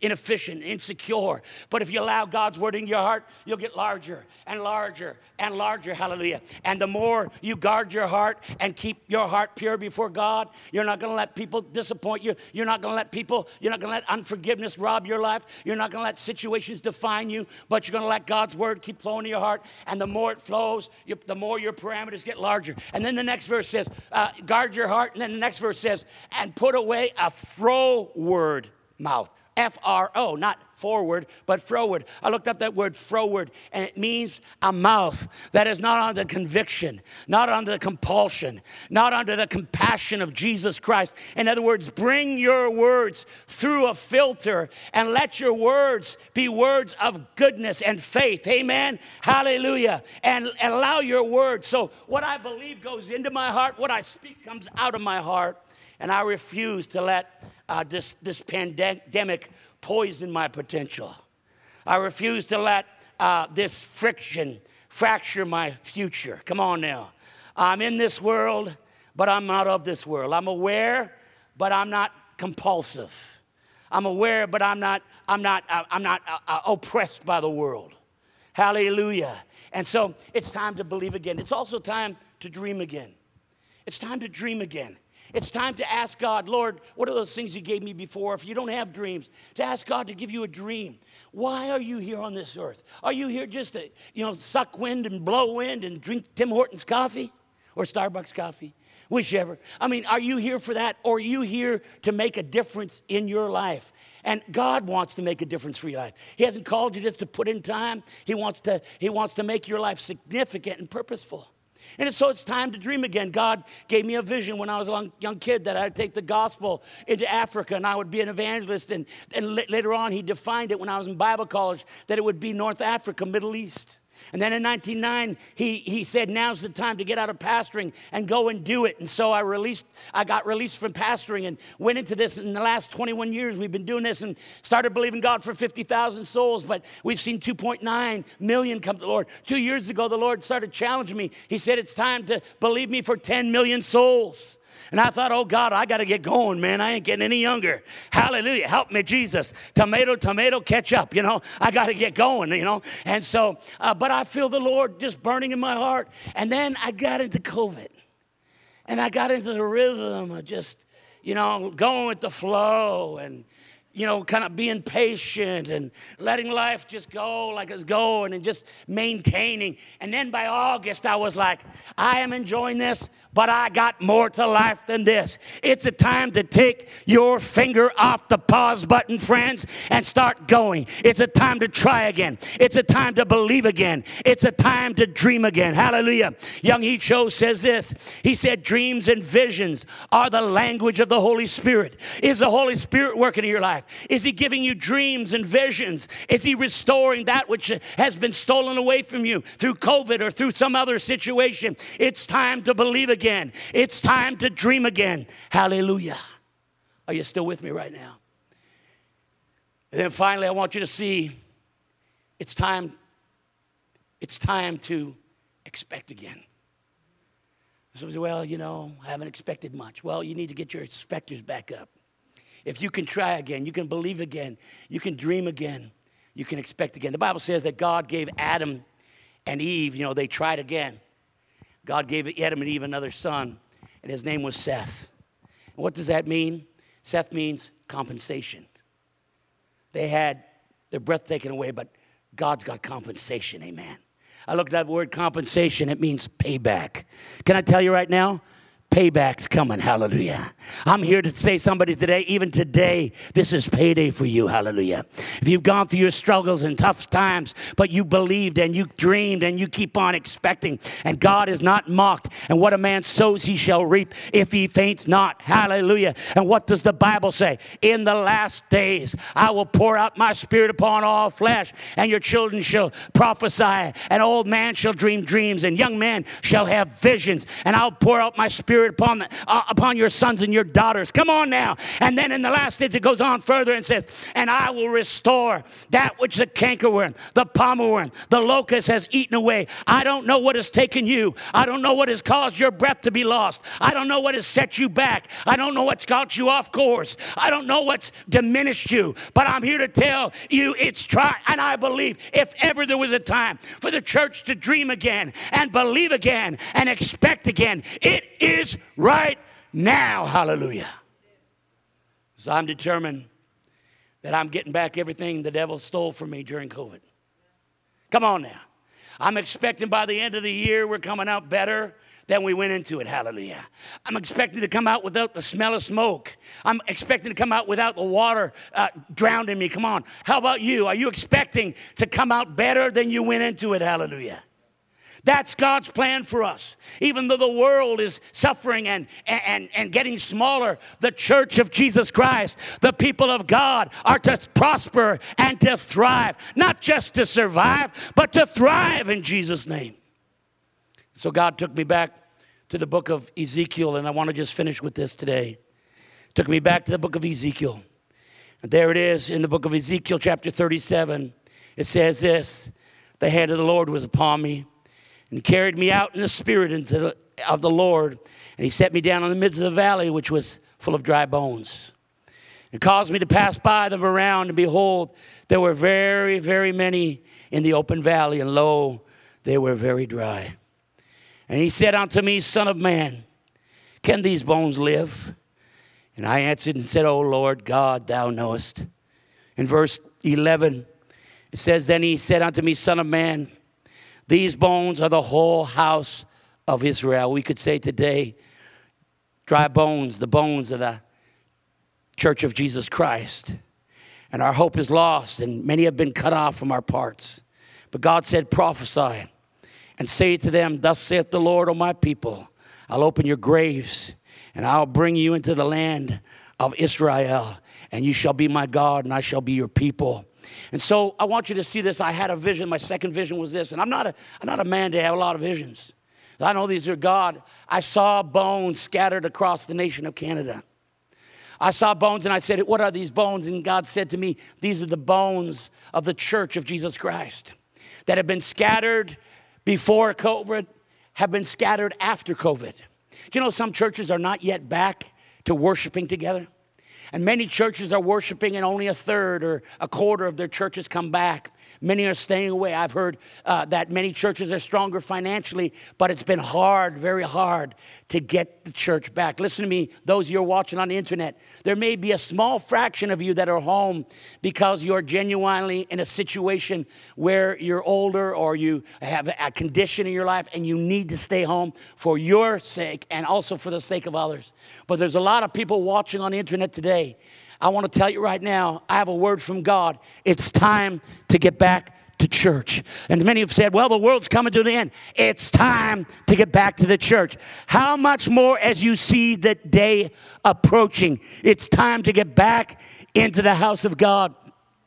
inefficient, insecure. But if you allow God's word in your heart, you'll get larger and larger and larger. Hallelujah. And the more you guard your heart and keep your heart pure before God, you're not going to let people disappoint you. You're not going to let people, you're not going to let unforgiveness rob your life. You're not going to let situations define you, but you're going to let God's word keep flowing in your heart. And the more it flows, you, the more your parameters get larger. And then the next verse says, uh, guard your heart. And then the next verse says, and put away away a froward mouth. F R O, not forward, but froward. I looked up that word froward, and it means a mouth that is not under conviction, not under compulsion, not under the compassion of Jesus Christ. In other words, bring your words through a filter and let your words be words of goodness and faith. Amen. Hallelujah. And allow your words. So, what I believe goes into my heart, what I speak comes out of my heart. And I refuse to let uh, this, this pandemic poison my potential. I refuse to let uh, this friction fracture my future. Come on now. I'm in this world, but I'm not of this world. I'm aware, but I'm not compulsive. I'm aware, but I'm not, I'm not, uh, I'm not uh, uh, oppressed by the world. Hallelujah. And so it's time to believe again. It's also time to dream again. It's time to dream again. It's time to ask God, Lord, what are those things you gave me before? If you don't have dreams, to ask God to give you a dream. Why are you here on this earth? Are you here just to, you know, suck wind and blow wind and drink Tim Hortons coffee or Starbucks coffee? Whichever. I mean, are you here for that or are you here to make a difference in your life? And God wants to make a difference for your life. He hasn't called you just to put in time. He wants to, he wants to make your life significant and purposeful. And so it's time to dream again. God gave me a vision when I was a young kid that I'd take the gospel into Africa and I would be an evangelist. And, and later on, he defined it when I was in Bible college that it would be North Africa, Middle East. And then in 1909, he, he said, now's the time to get out of pastoring and go and do it. And so I released, I got released from pastoring and went into this. In the last 21 years, we've been doing this and started believing God for 50,000 souls. But we've seen 2.9 million come to the Lord. Two years ago, the Lord started challenging me. He said, it's time to believe me for 10 million souls. And I thought, oh God, I got to get going, man. I ain't getting any younger. Hallelujah. Help me, Jesus. Tomato, tomato, ketchup. You know, I got to get going, you know. And so, uh, but I feel the Lord just burning in my heart. And then I got into COVID. And I got into the rhythm of just, you know, going with the flow and, you know, kind of being patient and letting life just go like it's going and just maintaining. And then by August, I was like, I am enjoying this but I got more to life than this. It's a time to take your finger off the pause button, friends, and start going. It's a time to try again. It's a time to believe again. It's a time to dream again. Hallelujah. Yonggi Cho says this. He said, Dreams and visions are the language of the Holy Spirit. Is the Holy Spirit working in your life? Is He giving you dreams and visions? Is He restoring that which has been stolen away from you through COVID or through some other situation? It's time to believe again again. It's time to dream again. Hallelujah. Are you still with me right now? And then finally, I want you to see it's time, it's time to expect again. So, well, you know, I haven't expected much. Well, you need to get your expectors back up. If you can try again, you can believe again, you can dream again, you can expect again. The Bible says that God gave Adam and Eve, you know, they tried again. God gave Adam and Eve another son, and his name was Seth. And what does that mean? Seth means compensation. They had their breath taken away, but God's got compensation, amen. I looked at that word compensation, it means payback. Can I tell you right now? Payback's coming. Hallelujah. I'm here to say somebody today, even today, this is payday for you. Hallelujah. If you've gone through your struggles and tough times, but you believed and you dreamed and you keep on expecting, and God is not mocked, and what a man sows, he shall reap if he faints not. Hallelujah. And what does the Bible say? In the last days, I will pour out my spirit upon all flesh, and your children shall prophesy, and old man shall dream dreams, and young man shall have visions, and I'll pour out my spirit Spirit upon, the, uh, upon your sons and your daughters. Come on now. And then in the last it goes on further and says, And I will restore that which the cankerworm, the palmerworm, the locust has eaten away. I don't know what has taken you. I don't know what has caused your breath to be lost. I don't know what has set you back. I don't know what's got you off course. I don't know what's diminished you. But I'm here to tell you it's try. And I believe if ever there was a time for the church to dream again and believe again and expect again, it is right now. Hallelujah. So I'm determined that I'm getting back everything the devil stole from me during COVID. Come on now. I'm expecting by the end of the year we're coming out better than we went into it. Hallelujah. I'm expecting to come out without the smell of smoke. I'm expecting to come out without the water uh, drowning me. Come on. How about you? Are you expecting to come out better than you went into it? Hallelujah. That's God's plan for us. Even though the world is suffering and, and, and getting smaller, the church of Jesus Christ, the people of God, are to prosper and to thrive. Not just to survive, but to thrive in Jesus' name. So God took me back to the book of Ezekiel, and I want to just finish with this today. Took me back to the book of Ezekiel. And there it is in the book of Ezekiel, chapter 37. It says this The hand of the Lord was upon me and carried me out in the spirit into the, of the Lord. And he set me down in the midst of the valley, which was full of dry bones. And caused me to pass by them around, and behold, there were very, very many in the open valley, and lo, they were very dry. And he said unto me, Son of man, can these bones live? And I answered and said, O Lord God, thou knowest. In verse 11, it says, Then he said unto me, Son of man, these bones are the whole house of Israel. We could say today, dry bones, the bones of the church of Jesus Christ. And our hope is lost, and many have been cut off from our parts. But God said, Prophesy and say to them, Thus saith the Lord, O my people, I'll open your graves, and I'll bring you into the land of Israel, and you shall be my God, and I shall be your people. And so I want you to see this. I had a vision. My second vision was this. And I'm not a, I'm not a man to have a lot of visions. I know these are God. I saw bones scattered across the nation of Canada. I saw bones and I said, What are these bones? And God said to me, These are the bones of the church of Jesus Christ that have been scattered before COVID, have been scattered after COVID. Do you know some churches are not yet back to worshiping together? And many churches are worshiping, and only a third or a quarter of their churches come back. Many are staying away. I've heard uh, that many churches are stronger financially, but it's been hard, very hard to get the church back. Listen to me, those you're watching on the internet. There may be a small fraction of you that are home because you're genuinely in a situation where you're older or you have a condition in your life and you need to stay home for your sake and also for the sake of others. But there's a lot of people watching on the internet today I want to tell you right now, I have a word from God. It's time to get back to church. And many have said, well, the world's coming to the end. It's time to get back to the church. How much more as you see the day approaching? It's time to get back into the house of God.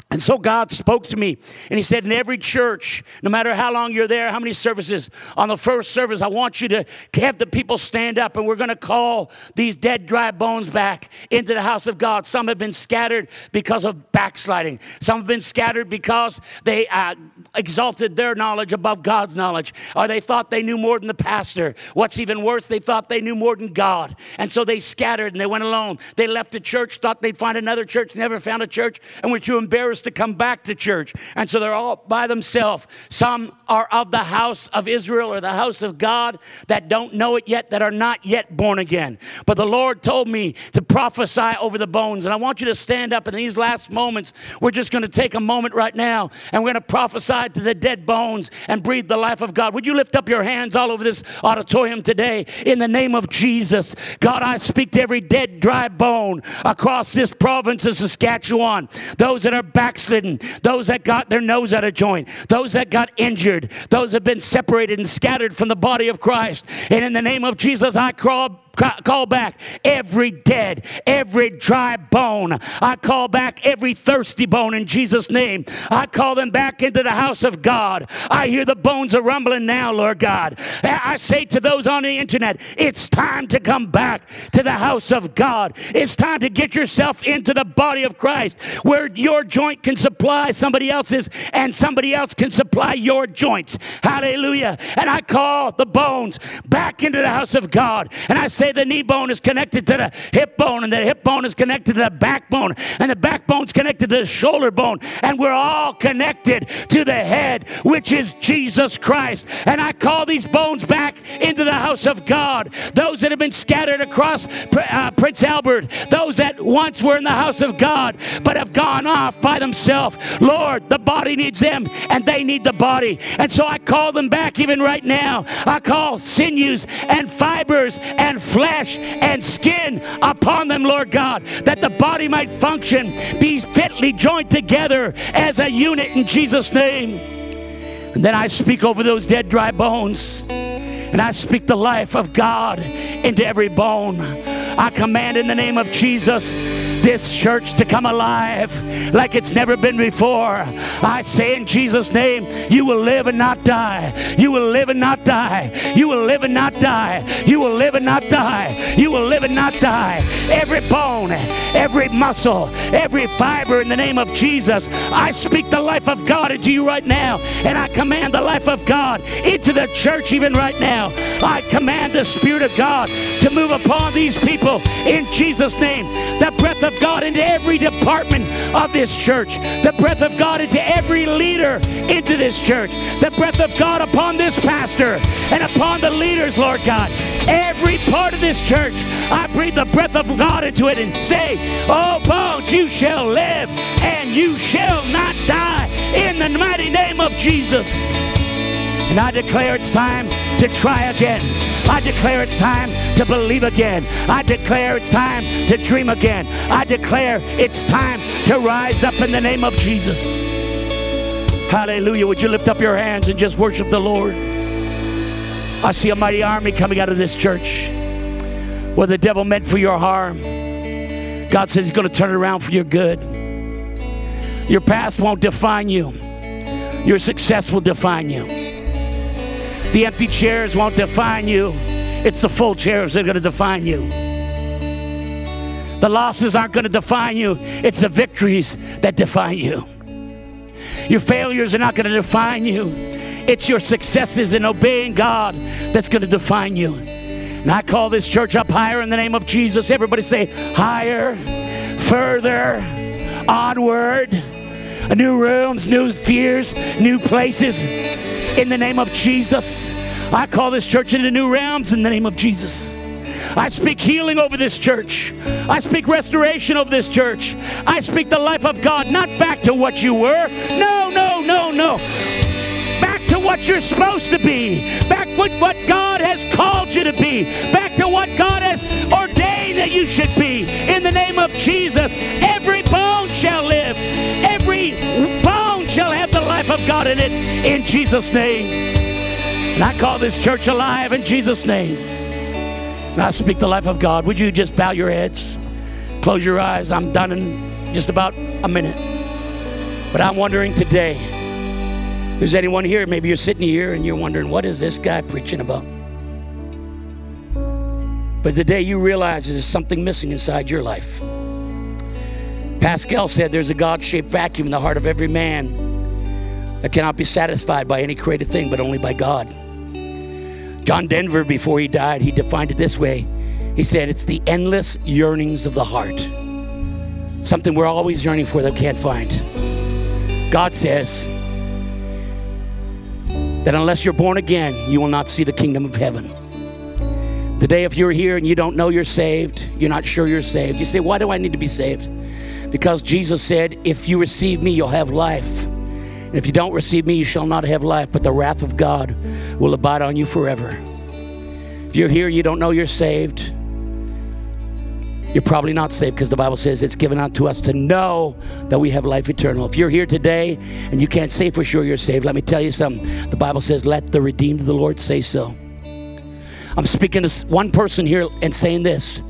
And so God spoke to me, and He said, In every church, no matter how long you're there, how many services, on the first service, I want you to have the people stand up, and we're going to call these dead, dry bones back into the house of God. Some have been scattered because of backsliding, some have been scattered because they uh, exalted their knowledge above God's knowledge, or they thought they knew more than the pastor. What's even worse, they thought they knew more than God. And so they scattered and they went alone. They left the church, thought they'd find another church, never found a church, and were too embarrassed to come back to church. And so they're all by themselves. Some are of the house of Israel or the house of God that don't know it yet, that are not yet born again. But the Lord told me to prophesy over the bones. And I want you to stand up in these last moments. We're just going to take a moment right now and we're going to prophesy to the dead bones and breathe the life of God. Would you lift up your hands all over this auditorium today in the name of Jesus? God, I speak to every dead, dry bone across this province of Saskatchewan. Those that are backslidden, those that got their nose out of joint, those that got injured, those that have been separated and scattered from the body of Christ. And in the name of Jesus, I crawl call back every dead, every dry bone. I call back every thirsty bone in Jesus' name. I call them back into the house of God. I hear the bones are rumbling now, Lord God. I say to those on the internet, it's time to come back to the house of God. It's time to get yourself into the body of Christ where your joint can supply somebody else's and somebody else can supply your joints. Hallelujah. And I call the bones back into the house of God. And I say, say the knee bone is connected to the hip bone, and the hip bone is connected to the backbone, and the backbone is connected to the shoulder bone, and we're all connected to the head, which is Jesus Christ. And I call these bones back into the house of God. Those that have been scattered across uh, Prince Albert, those that once were in the house of God but have gone off by themselves. Lord, the body needs them, and they need the body. And so I call them back even right now. I call sinews and fibers and flesh and skin upon them, Lord God, that the body might function, be fitly joined together as a unit in Jesus' name. And then I speak over those dead, dry bones. And I speak the life of God into every bone. I command in the name of Jesus this church to come alive like it's never been before. I say in Jesus' name, you will live and not die. You will live and not die. You will live and not die. You will live and not die. You will live and not die. Every bone, every muscle, every fiber in the name of Jesus, I speak the life of God into you right now. And I command the life of God into the church even right now. I command the Spirit of God to move upon these people in Jesus' name. The breath of God into every department of this church. The breath of God into every leader into this church. The breath of God upon this pastor and upon the leaders, Lord God. Every part of this church, I breathe the breath of God into it and say, Oh, bones, you shall live and you shall not die in the mighty name of Jesus. And I declare it's time to try again. I declare it's time to believe again. I declare it's time to dream again. I declare it's time to rise up in the name of Jesus. Hallelujah. Would you lift up your hands and just worship the Lord? I see a mighty army coming out of this church. What the devil meant for your harm, God says He's going to turn it around for your good. Your past won't define you, your success will define you. The empty chairs won't define you, it's the full chairs that are going to define you. The losses aren't going to define you, it's the victories that define you. Your failures are not going to define you. It's your successes in obeying God that's going to define you. And I call this church up higher in the name of Jesus. Everybody say, higher, further, onward, new rooms, new fears, new places in the name of Jesus. I call this church into new realms in the name of Jesus. I speak healing over this church. I speak restoration over this church. I speak the life of God, not back to what you were. No, no, no, no. Back to what you're supposed to be. Back with what God has called you to be. Back to what God has ordained that you should be. In the name of Jesus, every bone shall live. Every bone shall have life of God in it. In Jesus' name. And I call this church alive in Jesus' name. And I speak the life of God. Would you just bow your heads? Close your eyes. I'm done in just about a minute. But I'm wondering today, is anyone here? Maybe you're sitting here and you're wondering, what is this guy preaching about? But the day you realize there's something missing inside your life. Pascal said there's a God shaped vacuum in the heart of every man that cannot be satisfied by any created thing, but only by God. John Denver, before he died, he defined it this way He said, It's the endless yearnings of the heart. Something we're always yearning for that we can't find. God says that unless you're born again, you will not see the kingdom of heaven. Today, if you're here and you don't know you're saved, you're not sure you're saved, you say, Why do I need to be saved? Because Jesus said, If you receive me, you'll have life. And if you don't receive me, you shall not have life, but the wrath of God will abide on you forever. If you're here, you don't know you're saved, you're probably not saved because the Bible says it's given unto us to know that we have life eternal. If you're here today and you can't say for sure you're saved, let me tell you something. The Bible says, let the redeemed of the Lord say so. I'm speaking to one person here and saying this.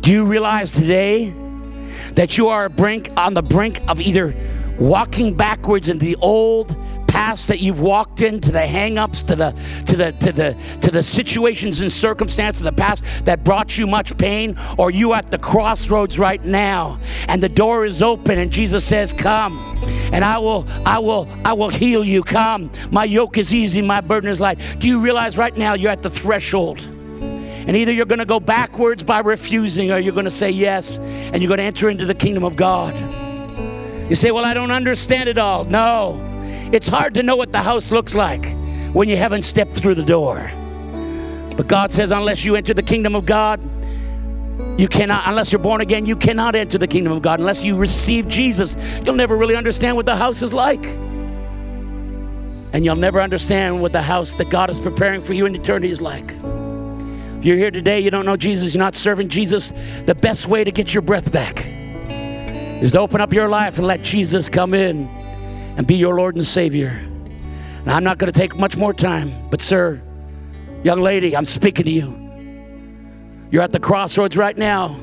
Do you realize today that you are brink, on the brink of either walking backwards into the old past that you've walked into the hang-ups to the to the to the to the situations and circumstances of the past that brought you much pain or you at the crossroads right now and the door is open and Jesus says come and I will I will I will heal you. Come. My yoke is easy my burden is light. Do you realize right now you're at the threshold? And either you're going to go backwards by refusing or you're going to say yes and you're going to enter into the kingdom of God you say, Well, I don't understand it all. No, it's hard to know what the house looks like when you haven't stepped through the door. But God says, Unless you enter the kingdom of God, you cannot, unless you're born again, you cannot enter the kingdom of God. Unless you receive Jesus, you'll never really understand what the house is like. And you'll never understand what the house that God is preparing for you in eternity is like. If you're here today, you don't know Jesus, you're not serving Jesus, the best way to get your breath back is to open up your life and let Jesus come in and be your Lord and Savior. Now, I'm not going to take much more time, but, sir, young lady, I'm speaking to you. You're at the crossroads right now.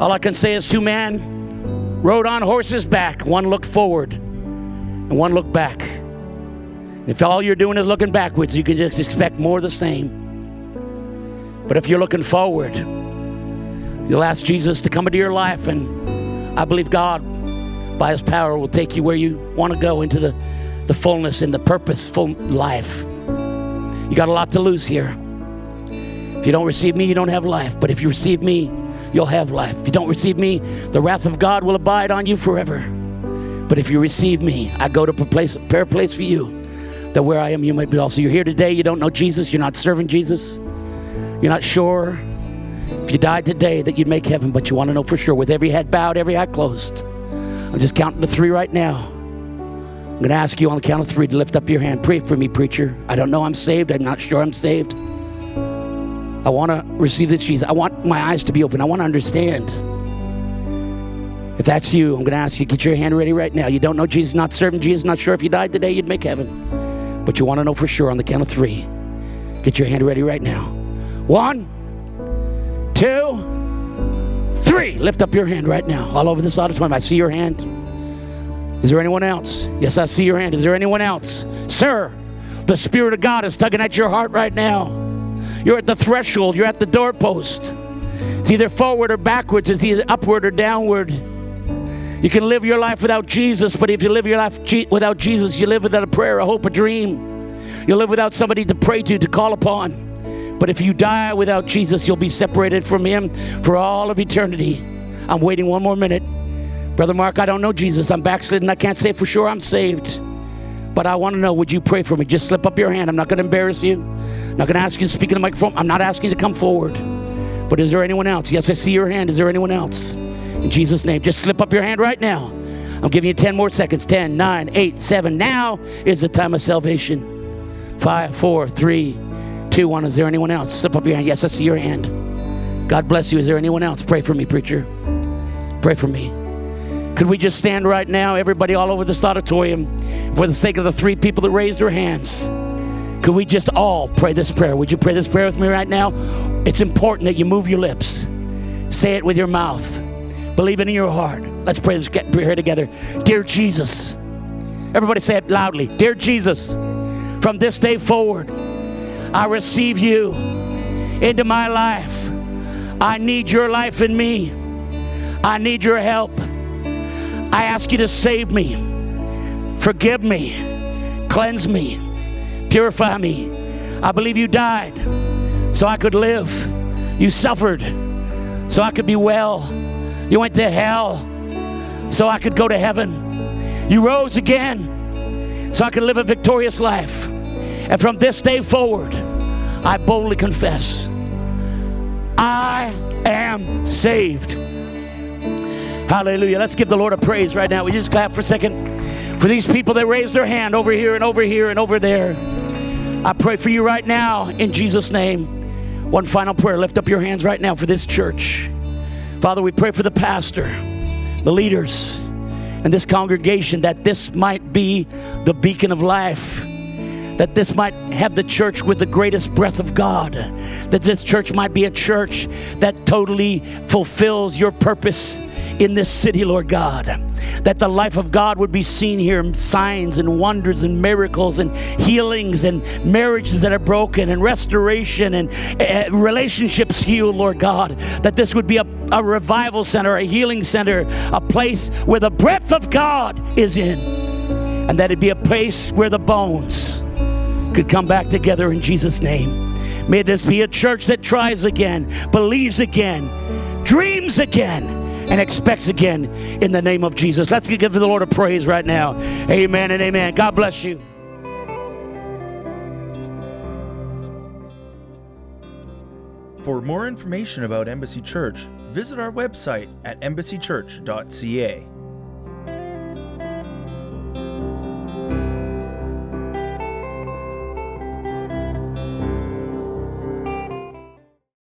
All I can say is two men rode on horses back. One looked forward and one looked back. If all you're doing is looking backwards, you can just expect more of the same. But if you're looking forward, you'll ask Jesus to come into your life, and I believe God, by His power, will take you where you want to go into the, the fullness and the purposeful life. You got a lot to lose here. If you don't receive me, you don't have life. But if you receive me, you'll have life. If you don't receive me, the wrath of God will abide on you forever. But if you receive me, I go to prepare a place for you, that where I am, you might be also. You're here today, you don't know Jesus, you're not serving Jesus, you're not sure if you died today that you'd make heaven, but you want to know for sure with every head bowed, every eye closed. I'm just counting to three right now. I'm going to ask you on the count of three to lift up your hand. Pray for me, preacher. I don't know I'm saved. I'm not sure I'm saved. I want to receive this Jesus. I want my eyes to be open. I want to understand. If that's you, I'm going to ask you, get your hand ready right now. You don't know Jesus, not serving Jesus, not sure if you died today, you'd make heaven. But you want to know for sure on the count of three. Get your hand ready right now. One, two, three. Lift up your hand right now. All over this auditorium. I see your hand. Is there anyone else? Yes, I see your hand. Is there anyone else? Sir, the Spirit of God is tugging at your heart right now. You're at the threshold, you're at the doorpost. It's either forward or backwards, it's either upward or downward. You can live your life without Jesus, but if you live your life without Jesus, you live without a prayer, a hope, a dream. You live without somebody to pray to, to call upon. But if you die without Jesus, you'll be separated from Him for all of eternity. I'm waiting one more minute. Brother Mark, I don't know Jesus. I'm backslidden. I can't say for sure I'm saved. But I want to know, would you pray for me? Just slip up your hand. I'm not going to embarrass you. I'm not going to ask you to speak in the microphone. I'm not asking you to come forward. But is there anyone else? Yes, I see your hand. Is there anyone else? In Jesus' name, just slip up your hand right now. I'm giving you 10 more seconds. 10, 9, 8, 7. Now is the time of salvation. 5, 4, 3, 2, 1. Is there anyone else? Slip up your hand. Yes, I see your hand. God bless you. Is there anyone else? Pray for me, preacher. Pray for me. Could we just stand right now, everybody all over this auditorium, for the sake of the three people that raised their hands? Could we just all pray this prayer? Would you pray this prayer with me right now? It's important that you move your lips, say it with your mouth, believe it in your heart. Let's pray this prayer together. Dear Jesus, everybody say it loudly. Dear Jesus, from this day forward, I receive you into my life. I need your life in me. I need your help. I ask you to save me, forgive me, cleanse me, purify me. I believe you died so I could live. You suffered so I could be well. You went to hell so I could go to heaven. You rose again so I could live a victorious life. And from this day forward, I boldly confess I am saved. Hallelujah. Let's give the Lord a praise right now. We just clap for a second for these people that raised their hand over here and over here and over there. I pray for you right now in Jesus' name. One final prayer. Lift up your hands right now for this church. Father, we pray for the pastor, the leaders, and this congregation that this might be the beacon of life that this might have the church with the greatest breath of God, that this church might be a church that totally fulfills your purpose in this city, Lord God. That the life of God would be seen here signs and wonders and miracles and healings and marriages that are broken and restoration and uh, relationships healed, Lord God. That this would be a, a revival center, a healing center, a place where the breath of God is in. And that it be a place where the bones could come back together in Jesus' name. May this be a church that tries again, believes again, dreams again and expects again in the name of Jesus. Let's give the Lord a praise right now. Amen and amen. God bless you.
For more information about Embassy Church, visit our website at embassychurch.ca.